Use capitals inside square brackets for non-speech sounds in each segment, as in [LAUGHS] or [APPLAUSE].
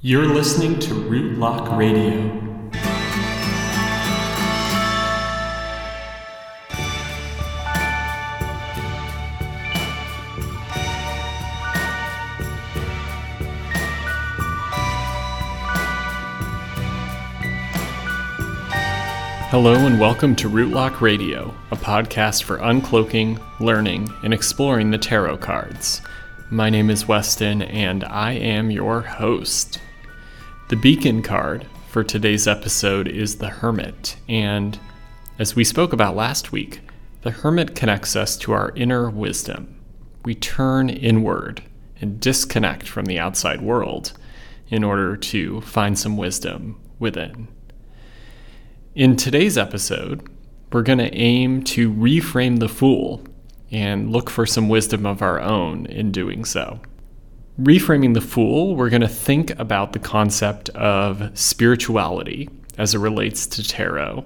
You're listening to Rootlock Radio. Hello and welcome to Rootlock Radio, a podcast for uncloaking, learning, and exploring the tarot cards. My name is Weston and I am your host. The beacon card for today's episode is the Hermit, and as we spoke about last week, the Hermit connects us to our inner wisdom. We turn inward and disconnect from the outside world in order to find some wisdom within. In today's episode, we're going to aim to reframe the Fool and look for some wisdom of our own in doing so. Reframing the Fool, we're going to think about the concept of spirituality as it relates to tarot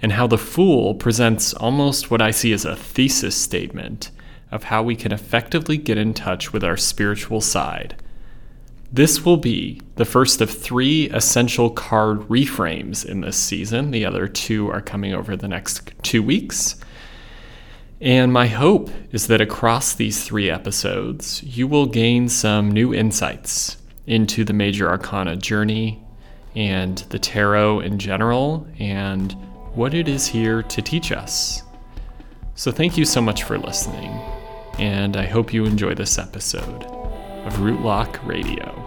and how the Fool presents almost what I see as a thesis statement of how we can effectively get in touch with our spiritual side this will be the first of three essential card reframes in this season. The other two are coming over the next two weeks. And my hope is that across these three episodes, you will gain some new insights into the major arcana journey and the tarot in general and what it is here to teach us. So, thank you so much for listening, and I hope you enjoy this episode of Rootlock Radio.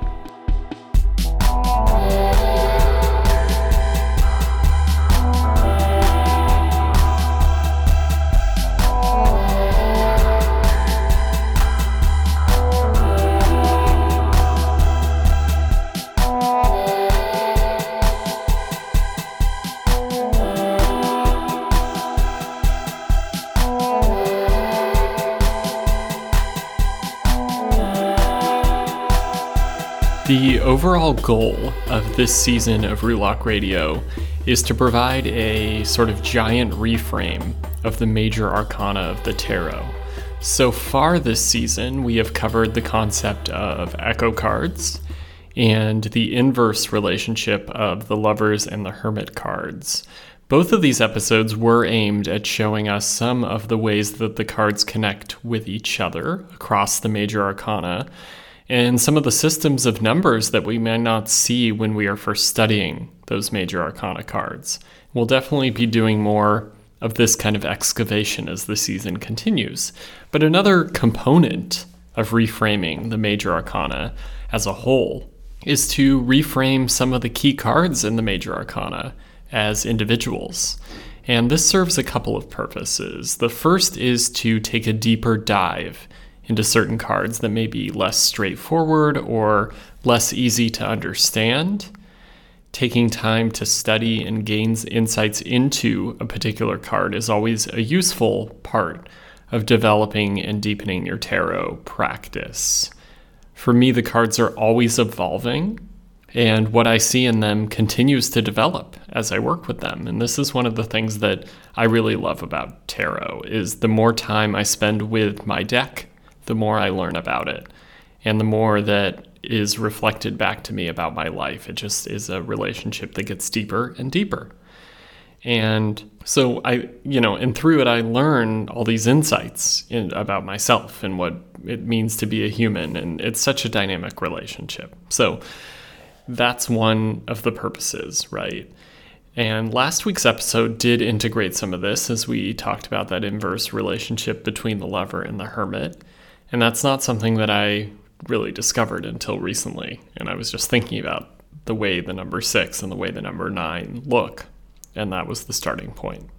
The overall goal of this season of Rootlock Radio is to provide a sort of giant reframe of the major arcana of the tarot. So far this season, we have covered the concept of echo cards and the inverse relationship of the lovers and the hermit cards. Both of these episodes were aimed at showing us some of the ways that the cards connect with each other across the major arcana and some of the systems of numbers that we may not see when we are first studying those major arcana cards. We'll definitely be doing more of this kind of excavation as the season continues. But another component of reframing the major arcana as a whole is to reframe some of the key cards in the major arcana as individuals. And this serves a couple of purposes. The first is to take a deeper dive into certain cards that may be less straightforward or less easy to understand. Taking time to study and gain insights into a particular card is always a useful part of developing and deepening your tarot practice. For me, the cards are always evolving, and what I see in them continues to develop as I work with them. And this is one of the things that I really love about tarot is the more time I spend with my deck the more I learn about it and the more that is reflected back to me about my life. It just is a relationship that gets deeper and deeper. And so I, you know, and through it, I learn all these insights in, about myself and what it means to be a human. And it's such a dynamic relationship. So that's one of the purposes, right? And last week's episode did integrate some of this as we talked about that inverse relationship between the lover and the hermit. And that's not something that I really discovered until recently. And I was just thinking about the way the number six and the way the number nine look. And that was the starting point.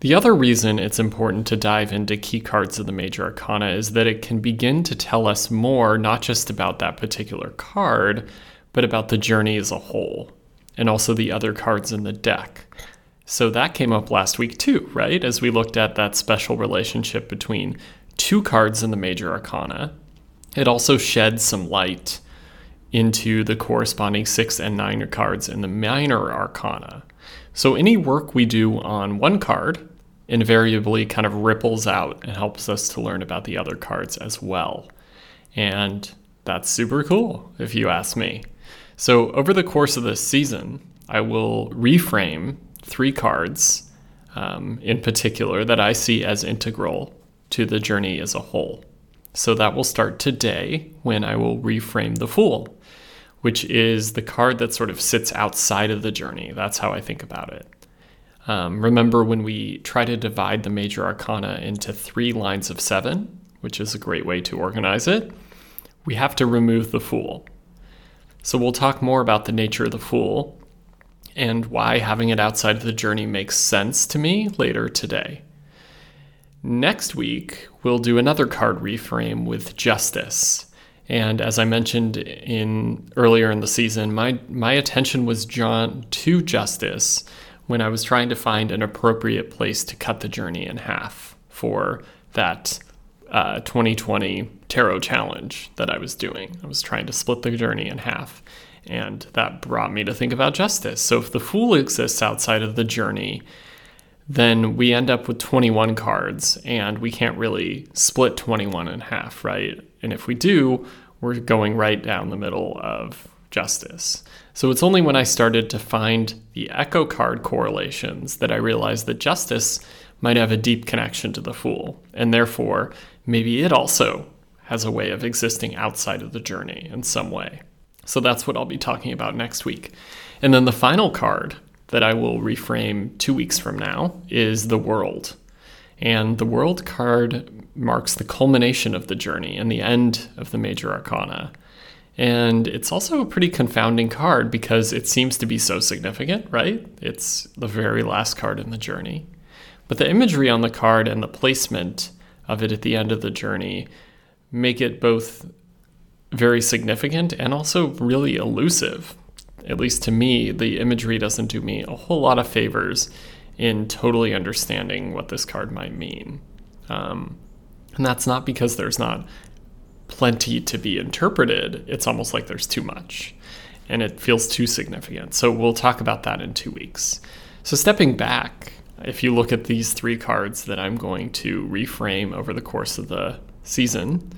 The other reason it's important to dive into key cards of the major arcana is that it can begin to tell us more, not just about that particular card, but about the journey as a whole, and also the other cards in the deck. So that came up last week too, right? As we looked at that special relationship between two cards in the major arcana. It also sheds some light into the corresponding six and nine cards in the minor arcana. So any work we do on one card invariably kind of ripples out and helps us to learn about the other cards as well. And that's super cool, if you ask me. So, over the course of this season, I will reframe three cards um, in particular that I see as integral to the journey as a whole. So, that will start today when I will reframe the Fool, which is the card that sort of sits outside of the journey. That's how I think about it. Um, remember when we try to divide the major arcana into three lines of seven, which is a great way to organize it, we have to remove the fool. So we'll talk more about the nature of the fool and why having it outside of the journey makes sense to me later today. Next week, we'll do another card reframe with justice. And as I mentioned in earlier in the season, my my attention was drawn to justice when I was trying to find an appropriate place to cut the journey in half for that uh, 2020 tarot challenge that I was doing. I was trying to split the journey in half, and that brought me to think about justice. So if the Fool exists outside of the journey, then we end up with 21 cards, and we can't really split 21 in half, right? And if we do, we're going right down the middle of justice. So it's only when I started to find the echo card correlations that I realized that justice might have a deep connection to the fool, and therefore maybe it also has a way of existing outside of the journey in some way. So that's what I'll be talking about next week. And then the final card that I will reframe two weeks from now is the world. And the world card marks the culmination of the journey and the end of the major arcana. And it's also a pretty confounding card because it seems to be so significant, right? It's the very last card in the journey. But the imagery on the card and the placement of it at the end of the journey make it both very significant and also really elusive. At least to me, the imagery doesn't do me a whole lot of favors in totally understanding what this card might mean. Um, and that's not because there's not plenty to be interpreted, it's almost like there's too much and it feels too significant. So we'll talk about that in two weeks. So, stepping back, if you look at these three cards that I'm going to reframe over the course of the season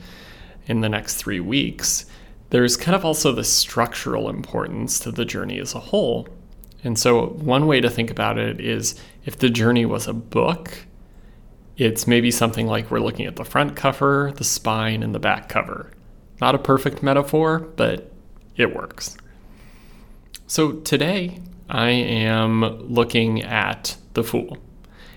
in the next three weeks, there's kind of also the structural importance to the journey as a whole. And so, one way to think about it is if the journey was a book, it's maybe something like we're looking at the front cover, the spine, and the back cover. Not a perfect metaphor, but it works. So today I am looking at the Fool.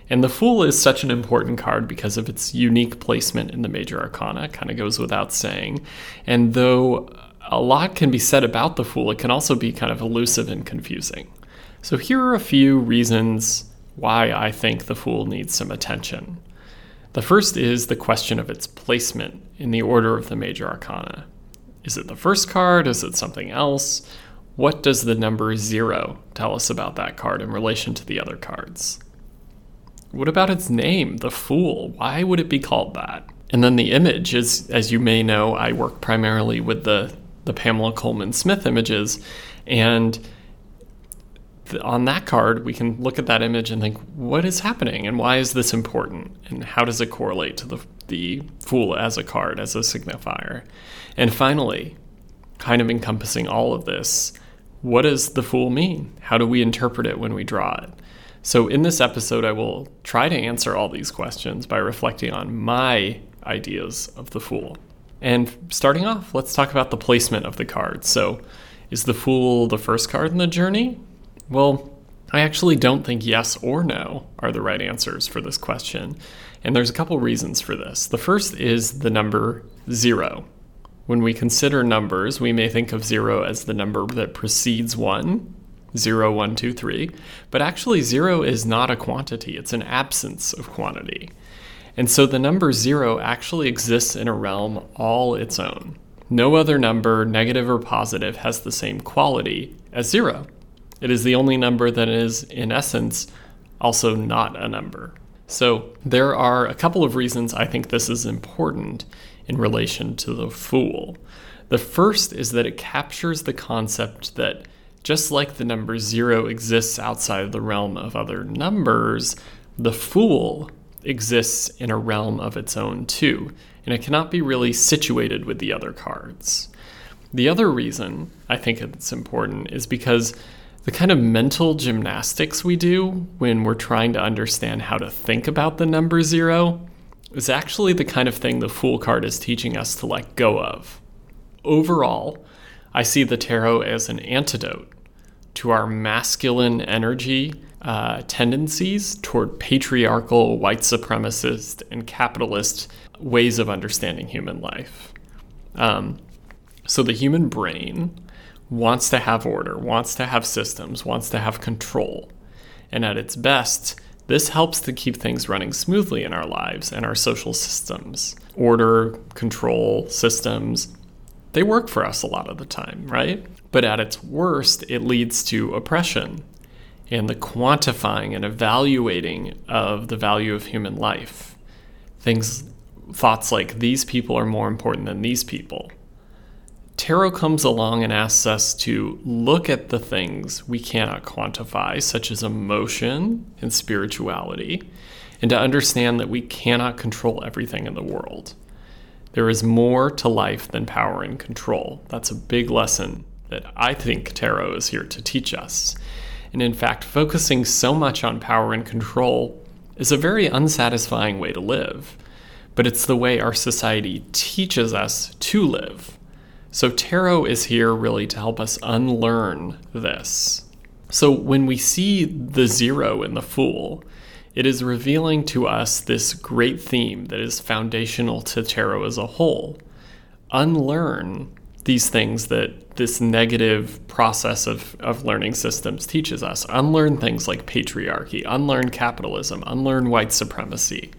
And the Fool is such an important card because of its unique placement in the major arcana, kind of goes without saying. And though a lot can be said about the Fool, it can also be kind of elusive and confusing. So here are a few reasons why I think the Fool needs some attention. The first is the question of its placement in the order of the major arcana. Is it the first card? Is it something else? What does the number zero tell us about that card in relation to the other cards? What about its name, the Fool? Why would it be called that? And then the image is, as you may know, I work primarily with the, the Pamela Colman Smith images. And on that card, we can look at that image and think, what is happening and why is this important? And how does it correlate to the, the Fool as a card, as a signifier? And finally, kind of encompassing all of this, what does the Fool mean? How do we interpret it when we draw it? So, in this episode, I will try to answer all these questions by reflecting on my ideas of the Fool. And starting off, let's talk about the placement of the cards. So, is the Fool the first card in the journey? Well, I actually don't think yes or no are the right answers for this question. And there's a couple reasons for this. The first is the number zero. When we consider numbers, we may think of zero as the number that precedes one, zero, one, two, three. But actually, zero is not a quantity, it's an absence of quantity. And so the number zero actually exists in a realm all its own. No other number, negative or positive, has the same quality as zero. It is the only number that is, in essence, also not a number. So there are a couple of reasons I think this is important in relation to the Fool. The first is that it captures the concept that just like the number zero exists outside of the realm of other numbers, the Fool exists in a realm of its own too, and it cannot be really situated with the other cards. The other reason I think it's important is because the kind of mental gymnastics we do when we're trying to understand how to think about the number zero is actually the kind of thing the Fool card is teaching us to let go of. Overall, I see the tarot as an antidote to our masculine energy uh, tendencies toward patriarchal, white supremacist, and capitalist ways of understanding human life. Um, so the human brain wants to have order, wants to have systems, wants to have control. And at its best, this helps to keep things running smoothly in our lives and our social systems. Order, control, systems, they work for us a lot of the time, right? But at its worst, it leads to oppression and the quantifying and evaluating of the value of human life. Things, thoughts like these people are more important than these people. Tarot comes along and asks us to look at the things we cannot quantify, such as emotion and spirituality, and to understand that we cannot control everything in the world. There is more to life than power and control. That's a big lesson that I think tarot is here to teach us. And in fact, focusing so much on power and control is a very unsatisfying way to live. But it's the way our society teaches us to live. So, tarot is here really to help us unlearn this. So, when we see the zero in the Fool, it is revealing to us this great theme that is foundational to tarot as a whole. Unlearn these things that this negative process of, of learning systems teaches us. Unlearn things like patriarchy, unlearn capitalism, unlearn white supremacy.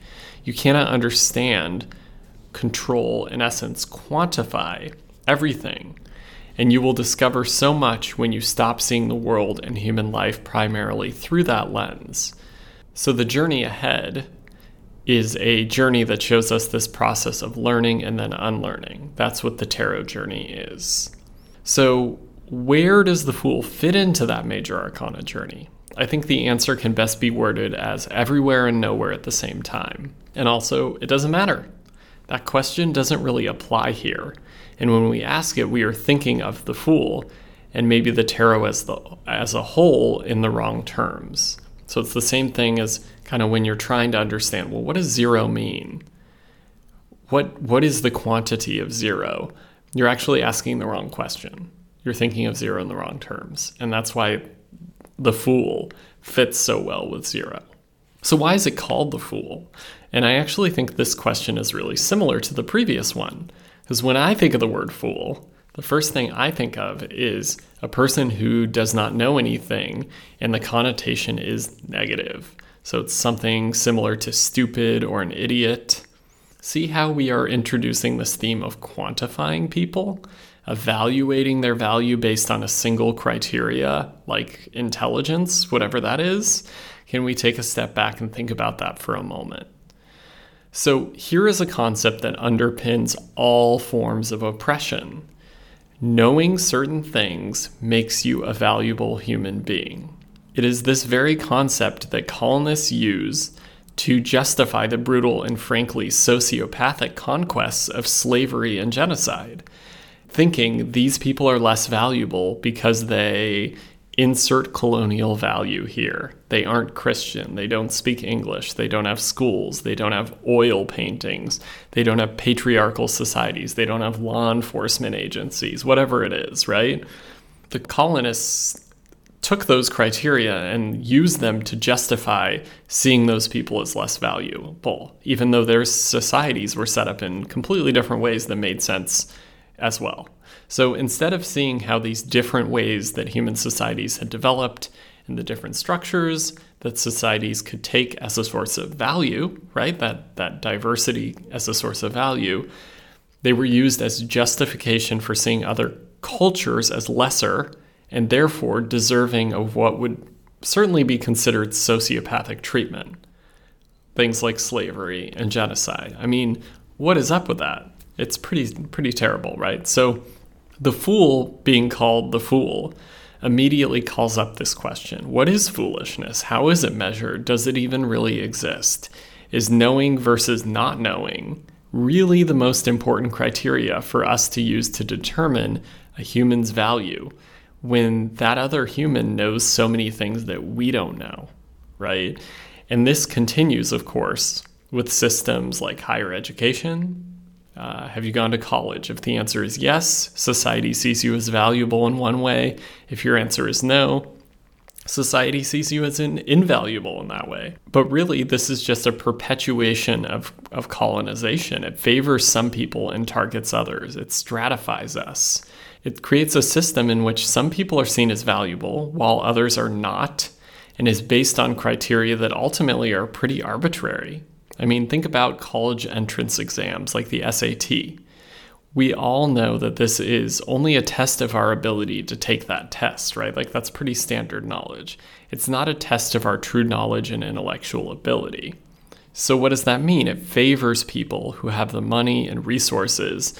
You cannot understand, control, in essence, quantify everything. And you will discover so much when you stop seeing the world and human life primarily through that lens. So, the journey ahead is a journey that shows us this process of learning and then unlearning. That's what the tarot journey is. So, where does the Fool fit into that major arcana journey? I think the answer can best be worded as everywhere and nowhere at the same time. And also, it doesn't matter. That question doesn't really apply here. And when we ask it, we are thinking of the Fool and maybe the tarot as the as a whole in the wrong terms. So it's the same thing as kind of when you're trying to understand, well, what does zero mean? What what is the quantity of zero? You're actually asking the wrong question. You're thinking of zero in the wrong terms. And that's why the fool fits so well with zero. So why is it called the fool? And I actually think this question is really similar to the previous one. Because when I think of the word fool, the first thing I think of is a person who does not know anything, and the connotation is negative. So it's something similar to stupid or an idiot. See how we are introducing this theme of quantifying people, evaluating their value based on a single criteria like intelligence, whatever that is? Can we take a step back and think about that for a moment? So, here is a concept that underpins all forms of oppression Knowing certain things makes you a valuable human being. It is this very concept that colonists use to justify the brutal and frankly sociopathic conquests of slavery and genocide, thinking these people are less valuable because they insert colonial value here. They aren't Christian. They don't speak English. They don't have schools. They don't have oil paintings. They don't have patriarchal societies. They don't have law enforcement agencies, whatever it is, right? The colonists took those criteria and used them to justify seeing those people as less valuable, even though their societies were set up in completely different ways that made sense as well. So instead of seeing how these different ways that human societies had developed and the different structures that societies could take as a source of value, right? That that diversity as a source of value, they were used as justification for seeing other cultures as lesser and therefore deserving of what would certainly be considered sociopathic treatment. Things like slavery and genocide. I mean, what is up with that? It's pretty pretty terrible, right? So the fool being called the fool immediately calls up this question What is foolishness? How is it measured? Does it even really exist? Is knowing versus not knowing really the most important criteria for us to use to determine a human's value when that other human knows so many things that we don't know, right? And this continues, of course, with systems like higher education. Uh, have you gone to college? If the answer is yes, society sees you as valuable in one way. If your answer is no, society sees you as an invaluable in that way. But really, this is just a perpetuation of, of colonization. It favors some people and targets others, it stratifies us. It creates a system in which some people are seen as valuable while others are not, and is based on criteria that ultimately are pretty arbitrary. I mean, think about college entrance exams like the SAT. We all know that this is only a test of our ability to take that test, right? Like, that's pretty standard knowledge. It's not a test of our true knowledge and intellectual ability. So, what does that mean? It favors people who have the money and resources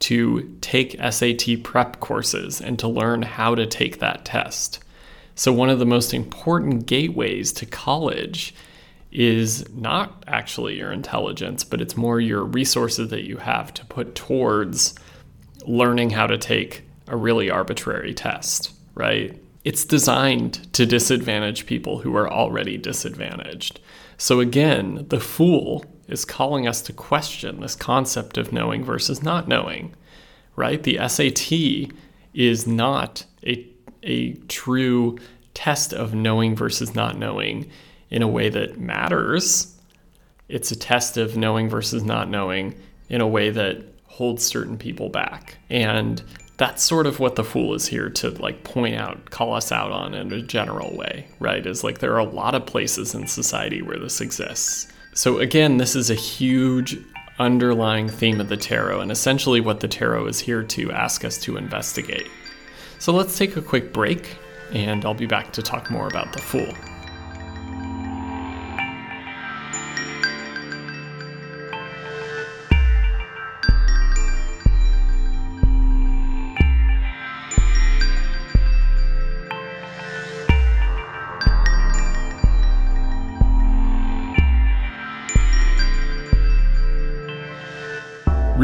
to take SAT prep courses and to learn how to take that test. So, one of the most important gateways to college is not actually your intelligence, but it's more your resources that you have to put towards learning how to take a really arbitrary test, right? It's designed to disadvantage people who are already disadvantaged. So, again, the fool is calling us to question this concept of knowing versus not knowing, right? The SAT is not a, a true test of knowing versus not knowing in a way that matters. It's a test of knowing versus not knowing in a way that holds certain people back. And that's sort of what the fool is here to like point out, call us out on in a general way, right? Is like there are a lot of places in society where this exists. So, again, this is a huge underlying theme of the tarot, and essentially what the tarot is here to ask us to investigate. So, let's take a quick break, and I'll be back to talk more about the Fool.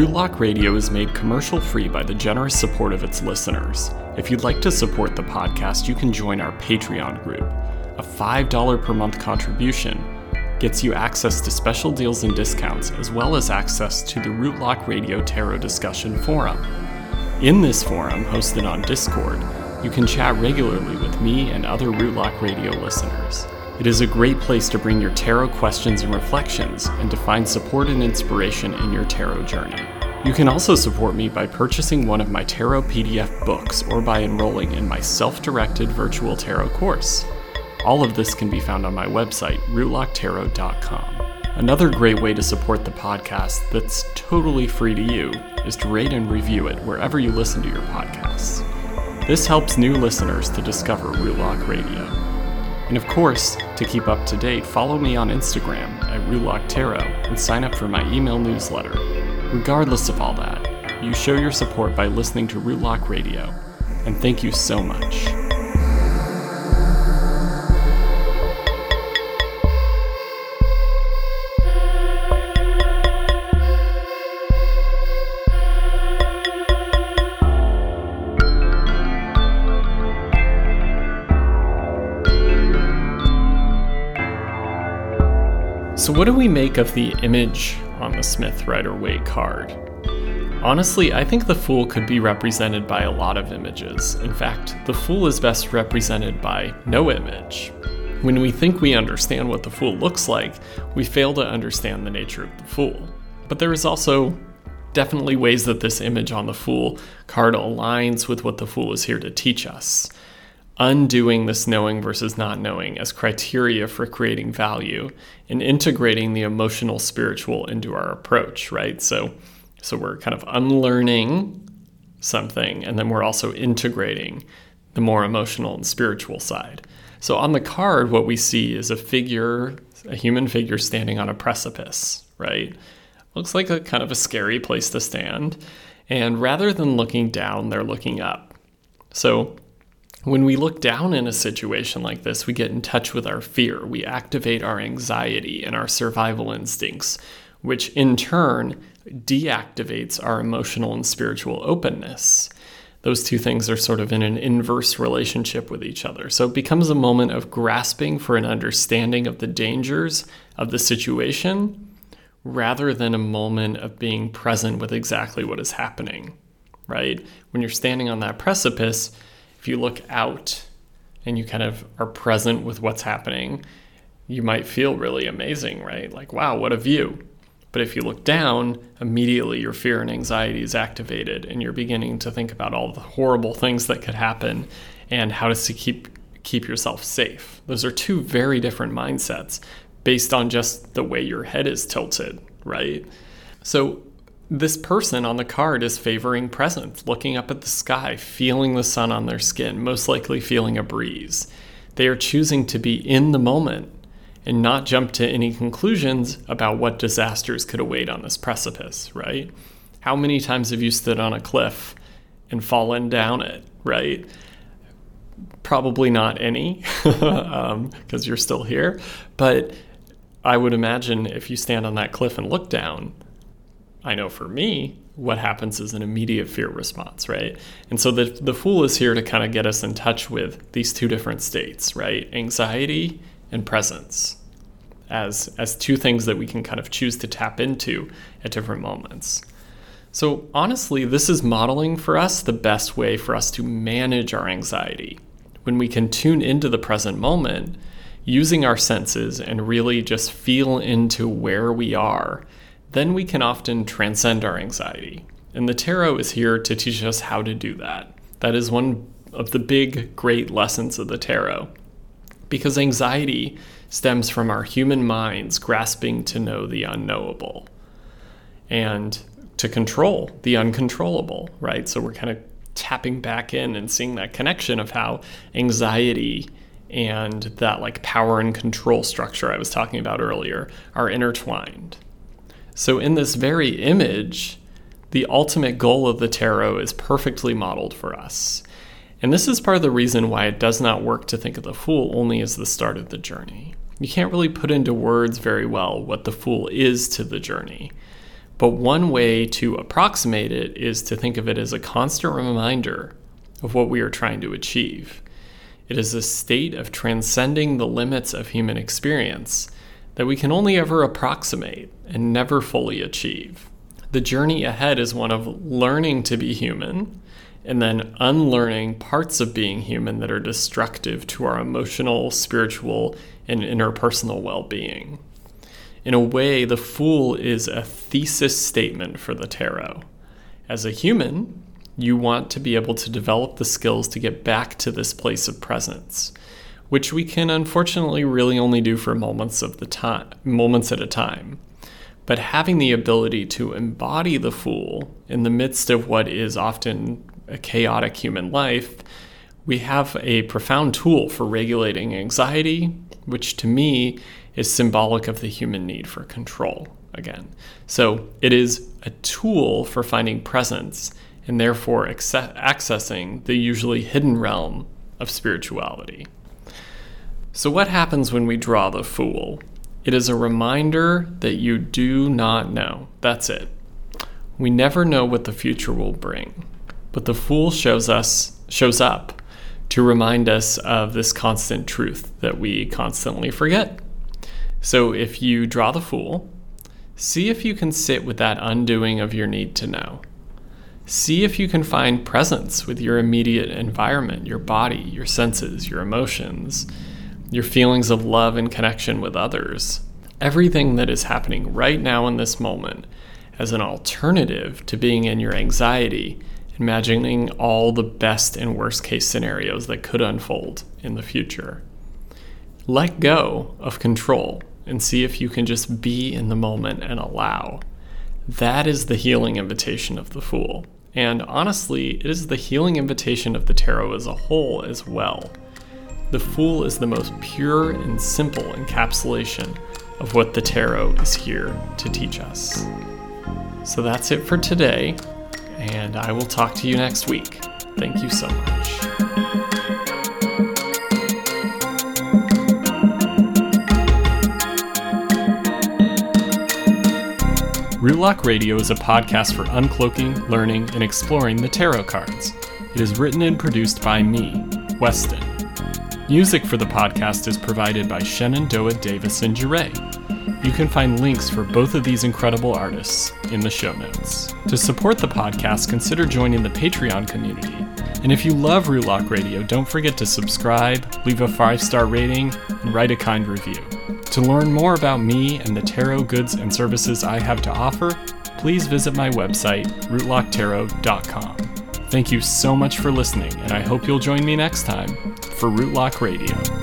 Rootlock Radio is made commercial free by the generous support of its listeners. If you'd like to support the podcast, you can join our Patreon group. A $5 per month contribution gets you access to special deals and discounts, as well as access to the Rootlock Radio Tarot Discussion Forum. In this forum, hosted on Discord, you can chat regularly with me and other Rootlock Radio listeners. It is a great place to bring your tarot questions and reflections and to find support and inspiration in your tarot journey. You can also support me by purchasing one of my tarot PDF books or by enrolling in my self directed virtual tarot course. All of this can be found on my website, rootlocktarot.com. Another great way to support the podcast that's totally free to you is to rate and review it wherever you listen to your podcasts. This helps new listeners to discover Rootlock Radio. And of course, to keep up to date, follow me on Instagram at Rootlock and sign up for my email newsletter. Regardless of all that, you show your support by listening to Rootlock Radio, and thank you so much. So, what do we make of the image on the Smith Rider Waite card? Honestly, I think the Fool could be represented by a lot of images. In fact, the Fool is best represented by no image. When we think we understand what the Fool looks like, we fail to understand the nature of the Fool. But there is also definitely ways that this image on the Fool card aligns with what the Fool is here to teach us undoing this knowing versus not knowing as criteria for creating value and integrating the emotional spiritual into our approach right? So so we're kind of unlearning something and then we're also integrating the more emotional and spiritual side. So on the card what we see is a figure a human figure standing on a precipice right? Looks like a kind of a scary place to stand. And rather than looking down they're looking up. So when we look down in a situation like this, we get in touch with our fear. We activate our anxiety and our survival instincts, which in turn deactivates our emotional and spiritual openness. Those two things are sort of in an inverse relationship with each other. So it becomes a moment of grasping for an understanding of the dangers of the situation rather than a moment of being present with exactly what is happening, right? When you're standing on that precipice, if you look out and you kind of are present with what's happening, you might feel really amazing, right? Like, wow, what a view. But if you look down, immediately your fear and anxiety is activated, and you're beginning to think about all the horrible things that could happen and how to keep keep yourself safe. Those are two very different mindsets based on just the way your head is tilted, right? So this person on the card is favoring presence, looking up at the sky, feeling the sun on their skin, most likely feeling a breeze. They are choosing to be in the moment and not jump to any conclusions about what disasters could await on this precipice, right? How many times have you stood on a cliff and fallen down it, right? Probably not any, because [LAUGHS] um, you're still here. But I would imagine if you stand on that cliff and look down, I know for me, what happens is an immediate fear response, right? And so the, the fool is here to kind of get us in touch with these two different states, right? Anxiety and presence as as two things that we can kind of choose to tap into at different moments. So honestly, this is modeling for us the best way for us to manage our anxiety. When we can tune into the present moment, using our senses and really just feel into where we are, then we can often transcend our anxiety. And the tarot is here to teach us how to do that. That is one of the big, great lessons of the tarot. Because anxiety stems from our human minds grasping to know the unknowable and to control the uncontrollable, right? So we're kind of tapping back in and seeing that connection of how anxiety and that like power and control structure I was talking about earlier are intertwined. So in this very image, the ultimate goal of the tarot is perfectly modeled for us. And this is part of the reason why it does not work to think of the fool only as the start of the journey. You can't really put into words very well what the fool is to the journey. But one way to approximate it is to think of it as a constant reminder of what we are trying to achieve. It is a state of transcending the limits of human experience that we can only ever approximate and never fully achieve. The journey ahead is one of learning to be human and then unlearning parts of being human that are destructive to our emotional, spiritual, and interpersonal well being. In a way, the Fool is a thesis statement for the tarot. As a human, you want to be able to develop the skills to get back to this place of presence, which we can unfortunately really only do for moments of the time, moments at a time. But having the ability to embody the Fool in the midst of what is often a chaotic human life, we have a profound tool for regulating anxiety, which to me is symbolic of the human need for control again. So it is a tool for finding presence and therefore accessing the usually hidden realm of spirituality. So, what happens when we draw the Fool? It is a reminder that you do not know. That's it. We never know what the future will bring. But the fool shows us shows up to remind us of this constant truth that we constantly forget. So if you draw the fool, see if you can sit with that undoing of your need to know. See if you can find presence with your immediate environment, your body, your senses, your emotions, your feelings of love and connection with others. Everything that is happening right now in this moment as an alternative to being in your anxiety imagining all the best and worst case scenarios that could unfold in the future. Let go of control and see if you can just be in the moment and allow. That is the healing invitation of the Fool. And honestly, it is the healing invitation of the tarot as a whole as well. The Fool is the most pure and simple encapsulation of what the tarot is here to teach us. So that's it for today and I will talk to you next week. Thank you so much. Rootlock Radio is a podcast for uncloaking, learning, and exploring the tarot cards. It is written and produced by me, Weston. Music for the podcast is provided by Shenandoah Davis and Jure. You can find links for both of these incredible artists in the show notes. To support the podcast, consider joining the Patreon community. And if you love Rootlock Radio, don't forget to subscribe, leave a five star rating, and write a kind review. To learn more about me and the tarot goods and services I have to offer, please visit my website, rootlocktarot.com. Thank you so much for listening, and I hope you'll join me next time for Rootlock Radio.